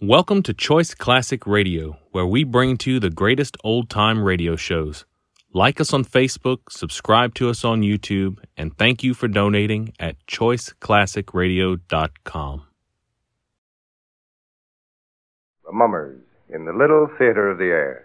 Welcome to Choice Classic Radio, where we bring to you the greatest old time radio shows. Like us on Facebook, subscribe to us on YouTube, and thank you for donating at choiceclassicradio.com. The Mummers in the Little Theater of the Air.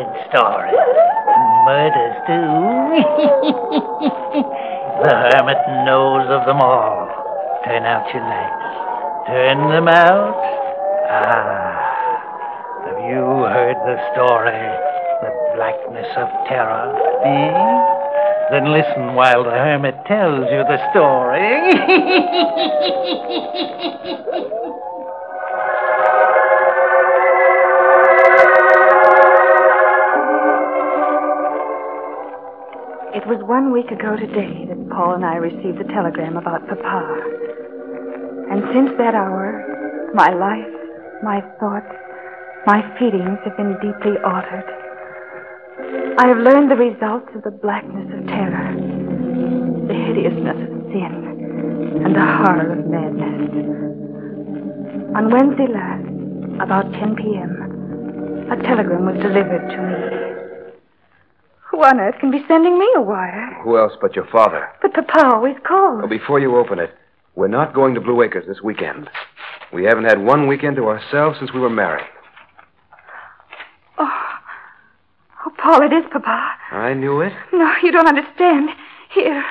Weird stories. Murders, too. the hermit knows of them all. Turn out your lights. Turn them out. Ah. Have you heard the story? The blackness of terror? Eh? Then listen while the hermit tells you the story. It was one week ago today that Paul and I received the telegram about Papa. And since that hour, my life, my thoughts, my feelings have been deeply altered. I have learned the results of the blackness of terror, the hideousness of sin, and the horror of madness. On Wednesday last, about 10 p.m., a telegram was delivered to me. Who on earth can be sending me a wire? Who else but your father? But Papa always calls. Well, before you open it, we're not going to Blue Acres this weekend. We haven't had one weekend to ourselves since we were married. Oh. Oh, Paul, it is Papa. I knew it. No, you don't understand. Here.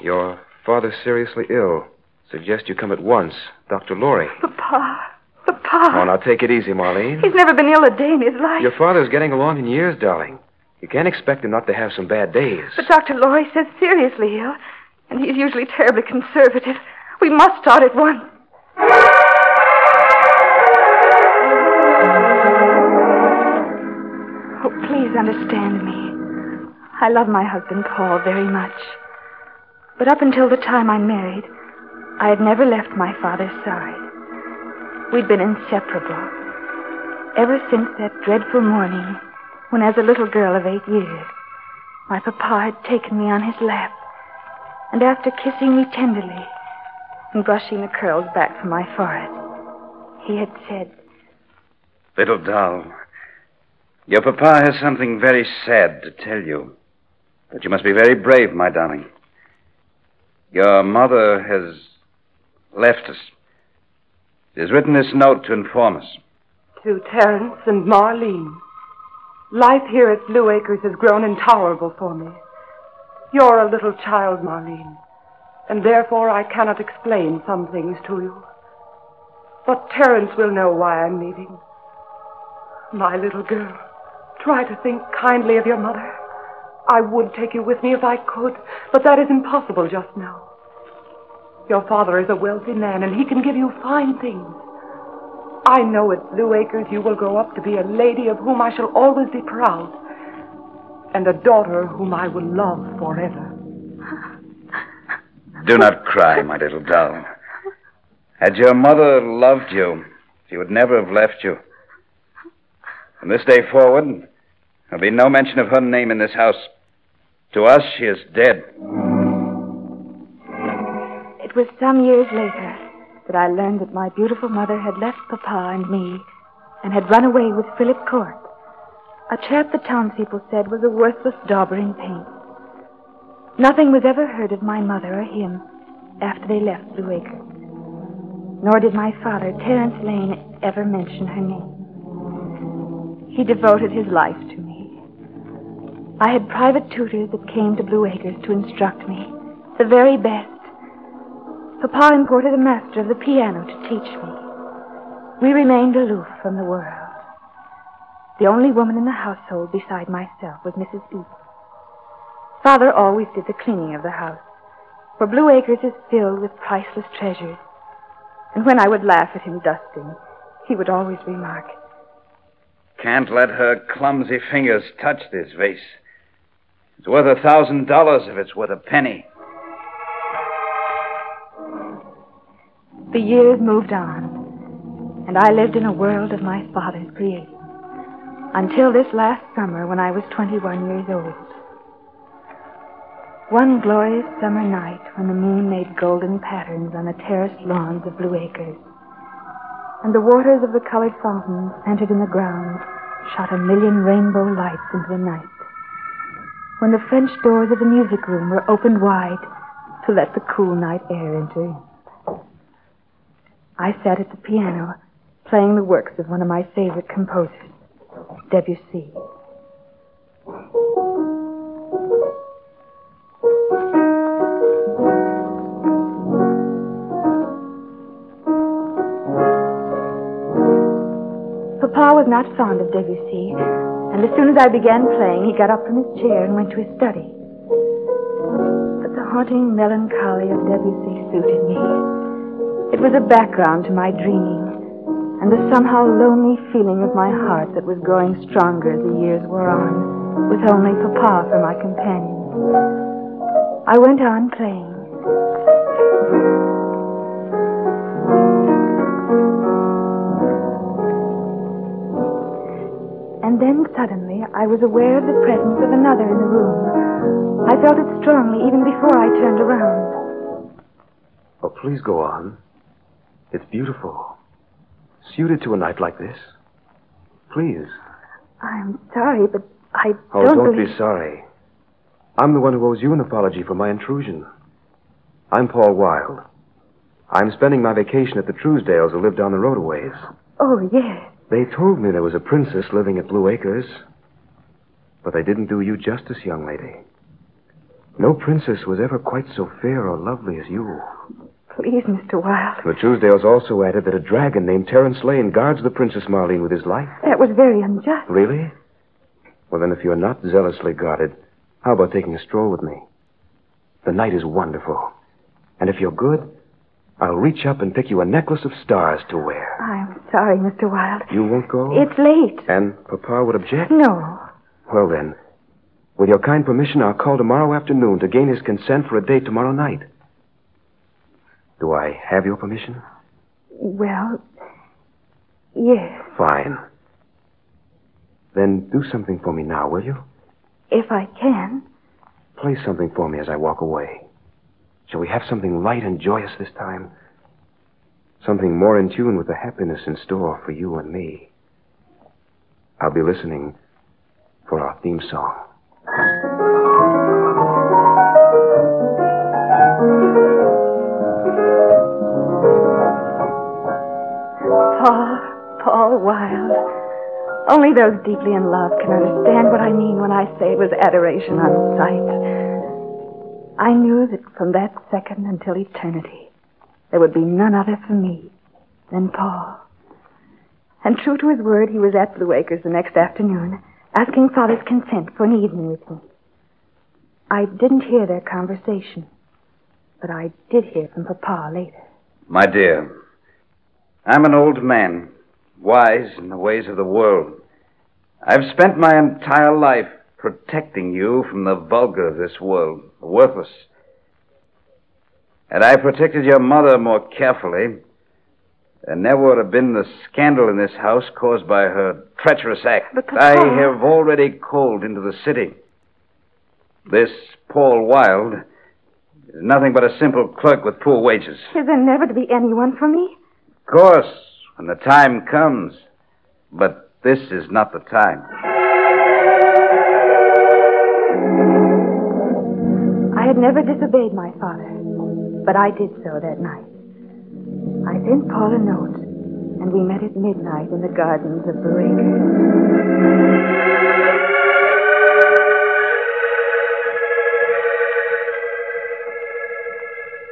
Your father's seriously ill. Suggest you come at once. Dr. Laurie. Papa. Papa. Oh, now take it easy, Marlene. He's never been ill a day in his life. Your father's getting along in years, darling. You can't expect him not to have some bad days. But Dr. Lorry says seriously ill, and he's usually terribly conservative. We must start at once. Oh, please understand me. I love my husband, Paul, very much. But up until the time I married, I had never left my father's side. We'd been inseparable. Ever since that dreadful morning when, as a little girl of eight years, my papa had taken me on his lap, and after kissing me tenderly and brushing the curls back from my forehead, he had said, Little doll, your papa has something very sad to tell you. But you must be very brave, my darling. Your mother has left us. She has written this note to inform us. To Terence and Marlene. Life here at Blue Acres has grown intolerable for me. You're a little child, Marlene, and therefore I cannot explain some things to you. But Terence will know why I'm leaving. My little girl, try to think kindly of your mother. I would take you with me if I could, but that is impossible just now. Your father is a wealthy man, and he can give you fine things. I know at Blue Acres you will grow up to be a lady of whom I shall always be proud, and a daughter whom I will love forever. Do not cry, my little doll. Had your mother loved you, she would never have left you. From this day forward, there'll be no mention of her name in this house. To us, she is dead. It was some years later that I learned that my beautiful mother had left Papa and me and had run away with Philip Court, a chap the townspeople said was a worthless dauber in paint. Nothing was ever heard of my mother or him after they left Blue Acres. Nor did my father, Terence Lane, ever mention her name. He devoted his life to me. I had private tutors that came to Blue Acres to instruct me, the very best. Papa imported a master of the piano to teach me. We remained aloof from the world. The only woman in the household beside myself was Mrs. Eaton. Father always did the cleaning of the house, for Blue Acres is filled with priceless treasures. And when I would laugh at him dusting, he would always remark, can't let her clumsy fingers touch this vase. It's worth a thousand dollars if it's worth a penny. The years moved on, and I lived in a world of my father's creating. Until this last summer when I was 21 years old. One glorious summer night when the moon made golden patterns on the terraced lawns of Blue Acres, and the waters of the colored fountains centered in the ground shot a million rainbow lights into the night. When the French doors of the music room were opened wide to let the cool night air enter in. I sat at the piano playing the works of one of my favorite composers, Debussy. Papa was not fond of Debussy, and as soon as I began playing, he got up from his chair and went to his study. But the haunting melancholy of Debussy suited me. It was a background to my dreaming, and the somehow lonely feeling of my heart that was growing stronger as the years wore on, with only Papa for my companion. I went on playing. And then suddenly I was aware of the presence of another in the room. I felt it strongly even before I turned around. Oh, please go on. It's beautiful. Suited to a night like this. Please. I'm sorry, but I Oh, don't, don't believe... be sorry. I'm the one who owes you an apology for my intrusion. I'm Paul Wilde. I'm spending my vacation at the Truesdales who live down the road a ways. Oh, yes. They told me there was a princess living at Blue Acres. But they didn't do you justice, young lady. No princess was ever quite so fair or lovely as you. Please, Mr. Wilde. The Truesdales also added that a dragon named Terence Lane guards the Princess Marlene with his life. That was very unjust. Really? Well, then, if you're not zealously guarded, how about taking a stroll with me? The night is wonderful. And if you're good, I'll reach up and pick you a necklace of stars to wear. I'm sorry, Mr. Wilde. You won't go? It's late. And Papa would object? No. Well, then, with your kind permission, I'll call tomorrow afternoon to gain his consent for a date tomorrow night. Do I have your permission? Well, yes, Fine. Then do something for me now, will you? if I can. Play something for me as I walk away. Shall we have something light and joyous this time? Something more in tune with the happiness in store for you and me. I'll be listening for our theme song. Paul Wilde. Only those deeply in love can understand what I mean when I say it was adoration on sight. I knew that from that second until eternity, there would be none other for me than Paul. And true to his word, he was at Blue Acres the next afternoon, asking Father's consent for an evening with me. I didn't hear their conversation, but I did hear from Papa later. My dear, I'm an old man, wise in the ways of the world. I've spent my entire life protecting you from the vulgar of this world, the worthless. Had I protected your mother more carefully, there never would have been the scandal in this house caused by her treacherous act. But, I Papa- have already called into the city. This Paul Wilde is nothing but a simple clerk with poor wages. Is there never to be anyone for me? Of course, when the time comes. But this is not the time. I had never disobeyed my father, but I did so that night. I sent Paul a note, and we met at midnight in the gardens of Blue Acres.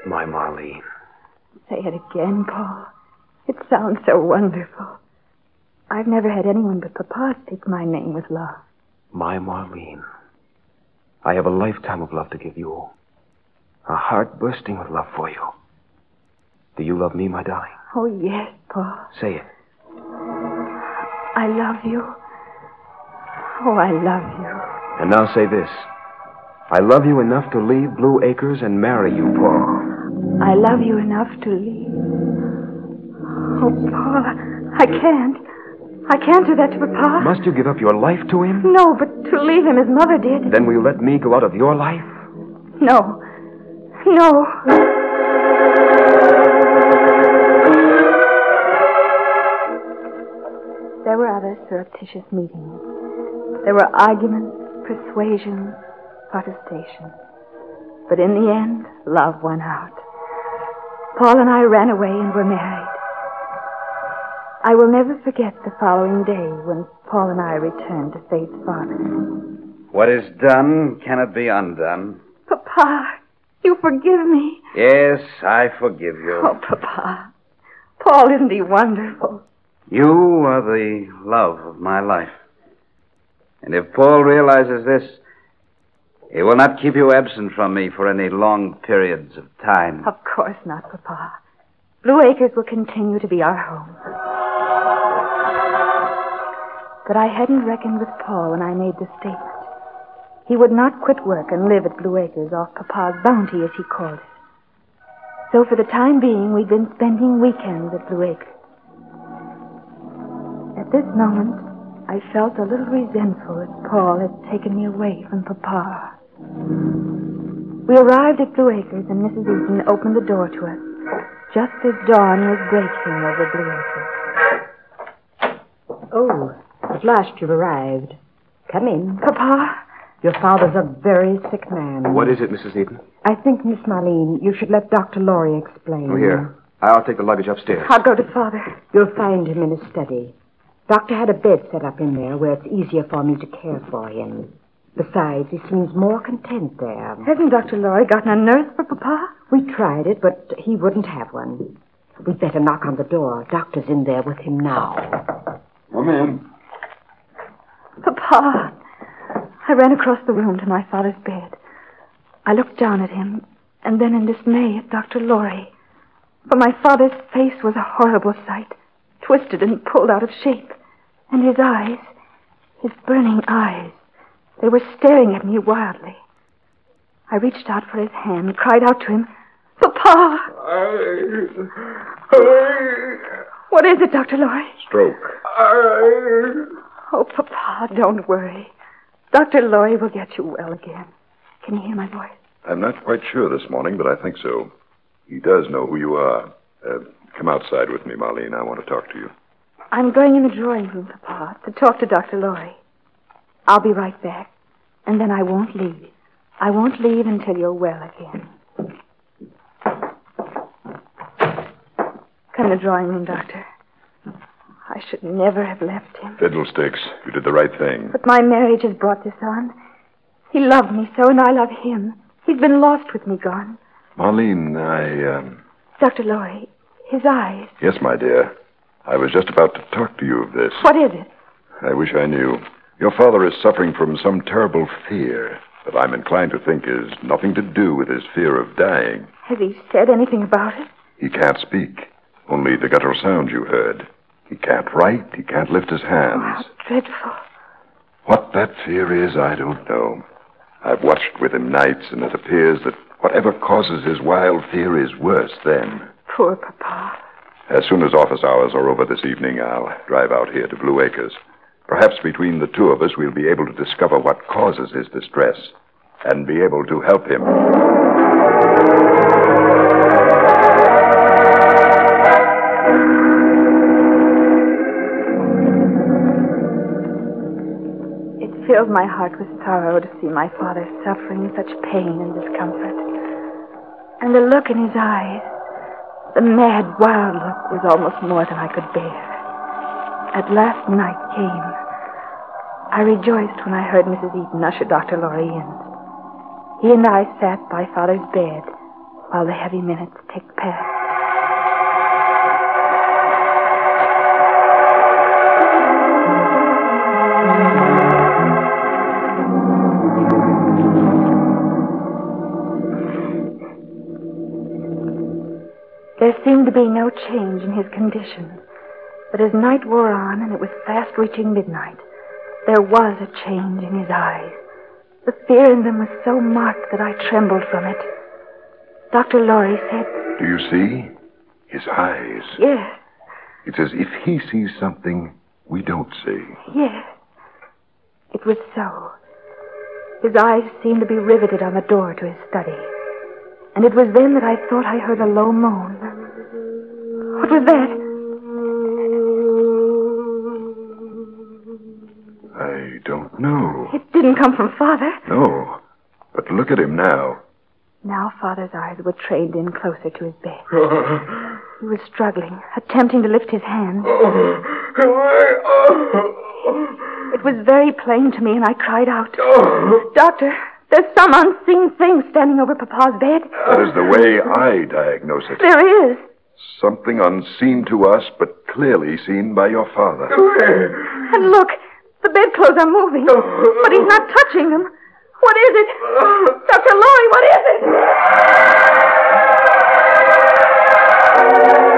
My Marlene. Say it again, Paul. It sounds so wonderful. I've never had anyone but Papa speak my name with love. My Marlene. I have a lifetime of love to give you. A heart bursting with love for you. Do you love me, my darling? Oh, yes, Paul. Say it. I love you Oh, I love you. And now say this. I love you enough to leave Blue Acres and marry you, Paul. I love you enough to leave. Oh, Paul, I can't. I can't do that to Papa. Must you give up your life to him? No, but to leave him as Mother did. Then will you let me go out of your life? No. No. There were other surreptitious meetings. There were arguments, persuasions, protestations. But in the end, love won out. Paul and I ran away and were married. I will never forget the following day when Paul and I returned to Faith's father. What is done cannot be undone. Papa, you forgive me. Yes, I forgive you. Oh, Papa. Paul, isn't he wonderful? You are the love of my life. And if Paul realizes this, he will not keep you absent from me for any long periods of time. Of course not, Papa. Blue Acres will continue to be our home. But I hadn't reckoned with Paul when I made the statement. He would not quit work and live at Blue Acres off Papa's bounty, as he called it. So for the time being, we'd been spending weekends at Blue Acres. At this moment, I felt a little resentful that Paul had taken me away from Papa. We arrived at Blue Acres, and Mrs. Eaton opened the door to us just as dawn was breaking over Blue Acres. Oh, at last you've arrived. Come in. Papa, Your father's a very sick man. What is it, Mrs. Eaton? I think, Miss Marlene, you should let Dr. Laurie explain. Oh, here. I'll take the luggage upstairs. I'll go to Father. You'll find him in his study. Doctor had a bed set up in there where it's easier for me to care for him. Besides, he seems more content there. Hasn't Dr. Laurie gotten a nurse for Papa? We tried it, but he wouldn't have one. We'd better knock on the door. Doctor's in there with him now. Come in. Papa. I ran across the room to my father's bed. I looked down at him, and then in dismay at Dr. Laurie. For my father's face was a horrible sight, twisted and pulled out of shape. And his eyes, his burning eyes, they were staring at me wildly. I reached out for his hand, cried out to him, Papa! I... I... What is it, Dr. Laurie? Stroke. Oh, Papa, don't worry. Dr. Lorry will get you well again. Can you hear my voice? I'm not quite sure this morning, but I think so. He does know who you are. Uh, come outside with me, Marlene. I want to talk to you. I'm going in the drawing room, Papa, to talk to Dr. Lorry. I'll be right back, and then I won't leave. I won't leave until you're well again. Come in the drawing room, Doctor. I should never have left him. Fiddlesticks. You did the right thing. But my marriage has brought this on. He loved me so, and I love him. He's been lost with me gone. Marlene, I, um... Dr. Lorry, his eyes. Yes, my dear. I was just about to talk to you of this. What is it? I wish I knew. Your father is suffering from some terrible fear that I'm inclined to think is nothing to do with his fear of dying. Has he said anything about it? He can't speak. Only the guttural sounds you heard. He can't write. He can't lift his Oh, hands. how dreadful. What that fear is, I don't know. I've watched with him nights, and it appears that whatever causes his wild fear is worse then. Poor Papa. As soon as office hours are over this evening, I'll drive out here to Blue Acres. Perhaps between the two of us, we'll be able to discover what causes his distress and be able to help him. Filled my heart with sorrow to see my father suffering such pain and discomfort. And the look in his eyes, the mad, wild look, was almost more than I could bear. At last night came. I rejoiced when I heard Mrs. Eaton usher Dr. Laurie in. He and I sat by father's bed while the heavy minutes ticked past. Change in his condition. But as night wore on and it was fast reaching midnight, There was a change in his eyes. The fear in them was so marked that I trembled from it. Dr. Lorry said, Do you see? His eyes. Yes, It's as if he sees something we don't see. yes. It was so. His eyes seemed to be riveted on the door to his study. And it was then that I thought I heard a low moan. What was that? I don't know. It didn't come from Father. No. But look at him now. Now Father's eyes were trained in closer to his bed. He was struggling, attempting to lift his hand. It was very plain to me, and I cried out, Doctor, there's some unseen thing standing over Papa's bed. That is the way I diagnose it. There is. Something unseen to us, but clearly seen by your father. And look, the bedclothes are moving, but he's not touching them. What is it? Dr. Lorry, what is it?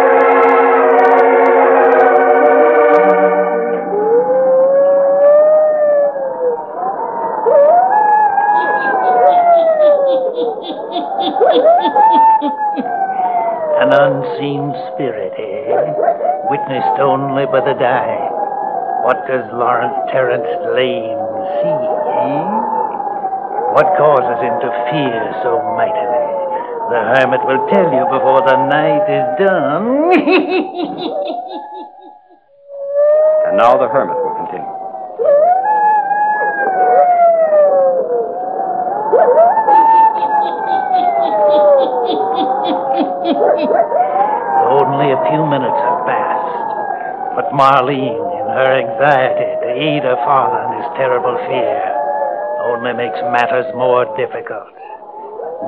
Witnessed only by the dying. What does Lawrence Terence Lane see? What causes him to fear so mightily? The hermit will tell you before the night is done. And now the hermit will continue. Only a few minutes have passed. But Marlene, in her anxiety to aid her father in his terrible fear, only makes matters more difficult.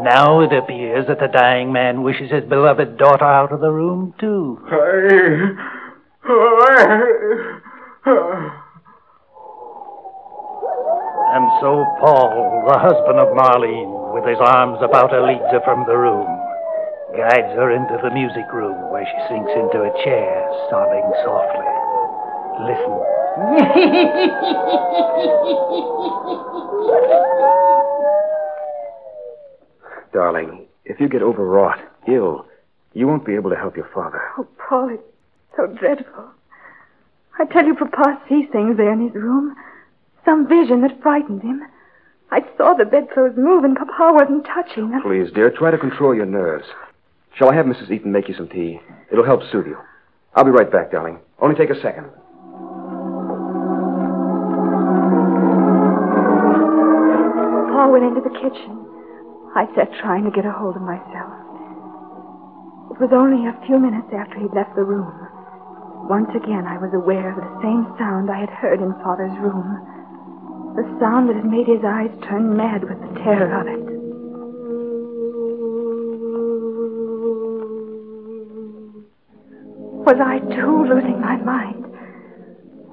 Now it appears that the dying man wishes his beloved daughter out of the room, too. And so Paul, the husband of Marlene, with his arms about her, leads her from the room, guides her into the music room where she sinks into a chair, sobbing softly. Listen. Darling, if you get overwrought, ill, you won't be able to help your father. Oh, Paul, it's so dreadful. I tell you, Papa sees things there in his room. Some vision that frightened him. I saw the bedclothes move, and Papa wasn't touching them. Please, dear, try to control your nerves. Shall I have Mrs. Eaton make you some tea? It'll help soothe you. I'll be right back, darling. Only take a second. Went into the kitchen. I sat trying to get a hold of myself. It was only a few minutes after he'd left the room. Once again, I was aware of the same sound I had heard in Father's room. The sound that had made his eyes turn mad with the terror of it. Was I too losing my mind?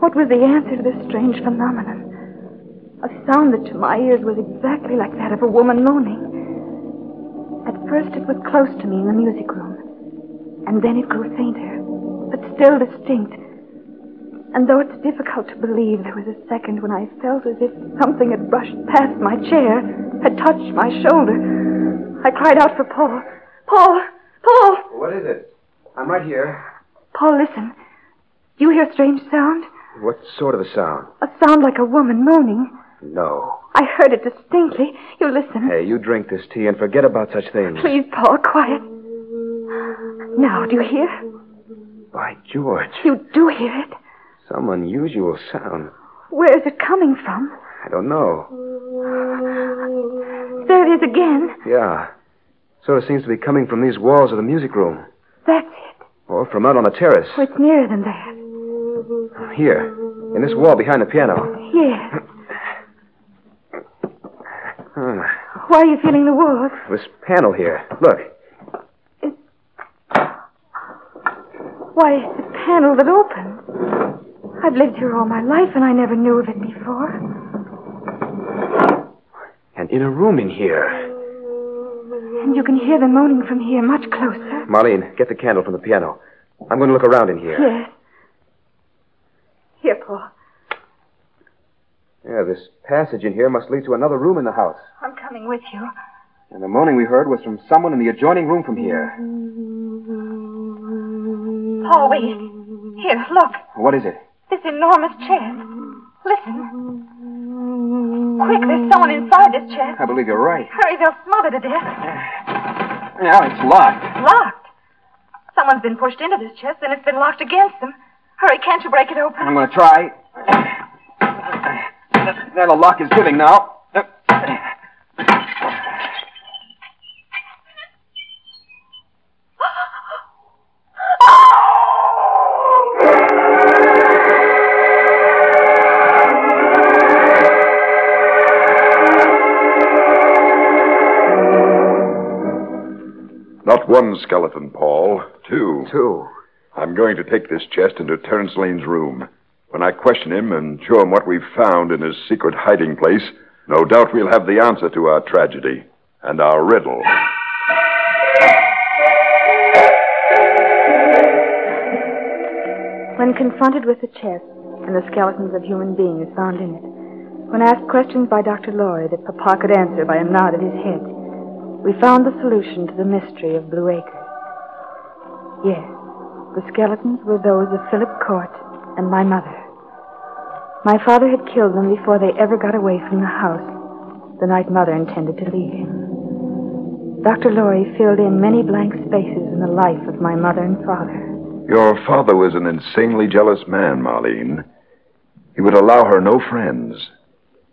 What was the answer to this strange phenomenon? Sound that to my ears was exactly like that of a woman moaning. At first it was close to me in the music room, and then it grew fainter, but still distinct. And though it's difficult to believe, there was a second when I felt as if something had brushed past my chair, had touched my shoulder. I cried out for Paul. Paul! Paul! What is it? I'm right here. Paul, listen. Do you hear a strange sound? What sort of a sound? A sound like a woman moaning. No. I heard it distinctly. You listen. Hey, you drink this tea and forget about such things. Please, Paul, quiet. Now, do you hear? By George. You do hear it. Some unusual sound. Where is it coming from? I don't know. There it is again. Yeah. Sort of seems to be coming from these walls of the music room. That's it. Or from out on the terrace. Oh, it's nearer than that. Here. In this wall behind the piano. Yes. Hmm. Why are you feeling the walls? This panel here. Look. Why, it's a panel that opens. I've lived here all my life, and I never knew of it before. An inner room in here. And you can hear the moaning from here much closer. Marlene, get the candle from the piano. I'm going to look around in here. Yes. Here, Paul. Yeah, this passage in here must lead to another room in the house. I'm coming with you. And the moaning we heard was from someone in the adjoining room from here. Paul, wait. Here, look. What is it? This enormous chest. Listen. Quick, there's someone inside this chest. I believe you're right. Hurry, they'll smother to death. Now it's locked. Locked. Someone's been pushed into this chest, and it's been locked against them. Hurry, can't you break it open? I'm going to try. There, the lock is giving now. Not one skeleton, Paul. Two. Two. I'm going to take this chest into Terence Lane's room. When I question him and show him what we've found in his secret hiding place, no doubt we'll have the answer to our tragedy and our riddle. When confronted with the chest and the skeletons of human beings found in it, when asked questions by Dr. Lorry that Papa could answer by a nod of his head, we found the solution to the mystery of Blue Acres. Yes, the skeletons were those of Philip Court and my mother. My father had killed them before they ever got away from the house, the night Mother intended to leave him. Dr. Lorry filled in many blank spaces in the life of my mother and father. Your father was an insanely jealous man, Marlene. He would allow her no friends.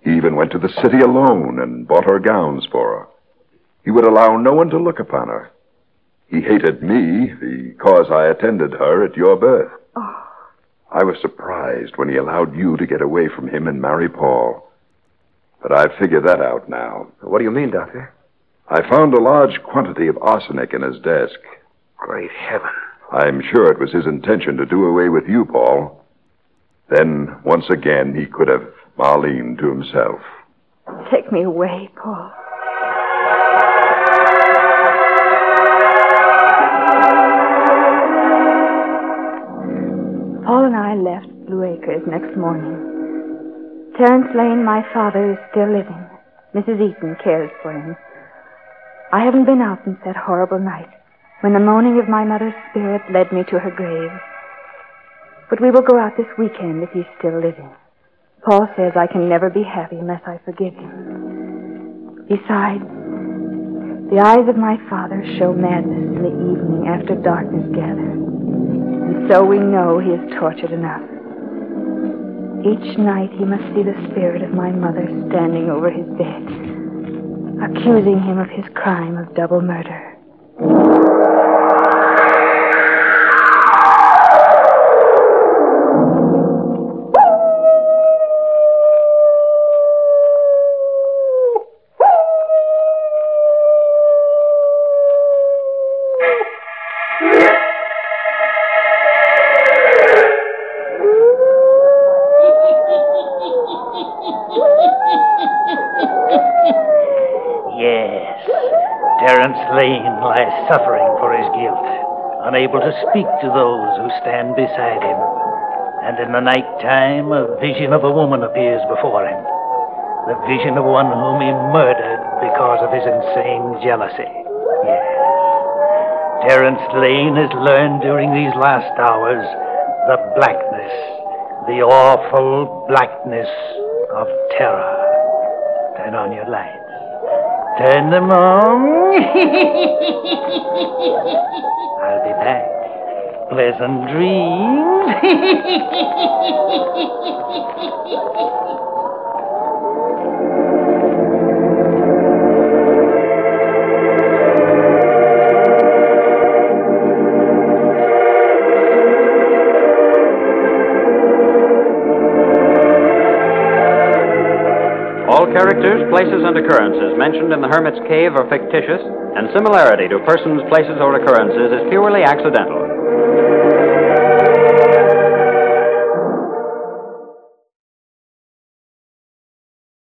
He even went to the city alone and bought her gowns for her. He would allow no one to look upon her. He hated me because I attended her at your birth. Oh, I was surprised when he allowed you to get away from him and marry Paul. But I've figured that out now. What do you mean, Doctor? I found a large quantity of arsenic in his desk. Great heaven. I'm sure it was his intention to do away with you, Paul. Then, once again, he could have Marlene to himself. take me away, Paul. I left Blue Acres next morning. Terence Lane, my father, is still living. Mrs. Eaton cares for him. I haven't been out since that horrible night when the moaning of my mother's spirit led me to her grave. But we will go out this weekend if he's still living. Paul says I can never be happy unless I forgive him. Besides, the eyes of my father show madness in the evening after darkness gathers. And so we know he is tortured enough. Each night he must see the spirit of my mother standing over his bed, accusing him of his crime of double murder. Unable to speak to those who stand beside him. And in the night time, a vision of a woman appears before him. The vision of one whom he murdered because of his insane jealousy. Yes. Terence Lane has learned during these last hours the blackness, the awful blackness of terror. Turn on your lights. Turn them on. I'll be back. Pleasant dreams. characters, places, and occurrences mentioned in the Hermit's Cave are fictitious, and similarity to persons, places, or occurrences is purely accidental.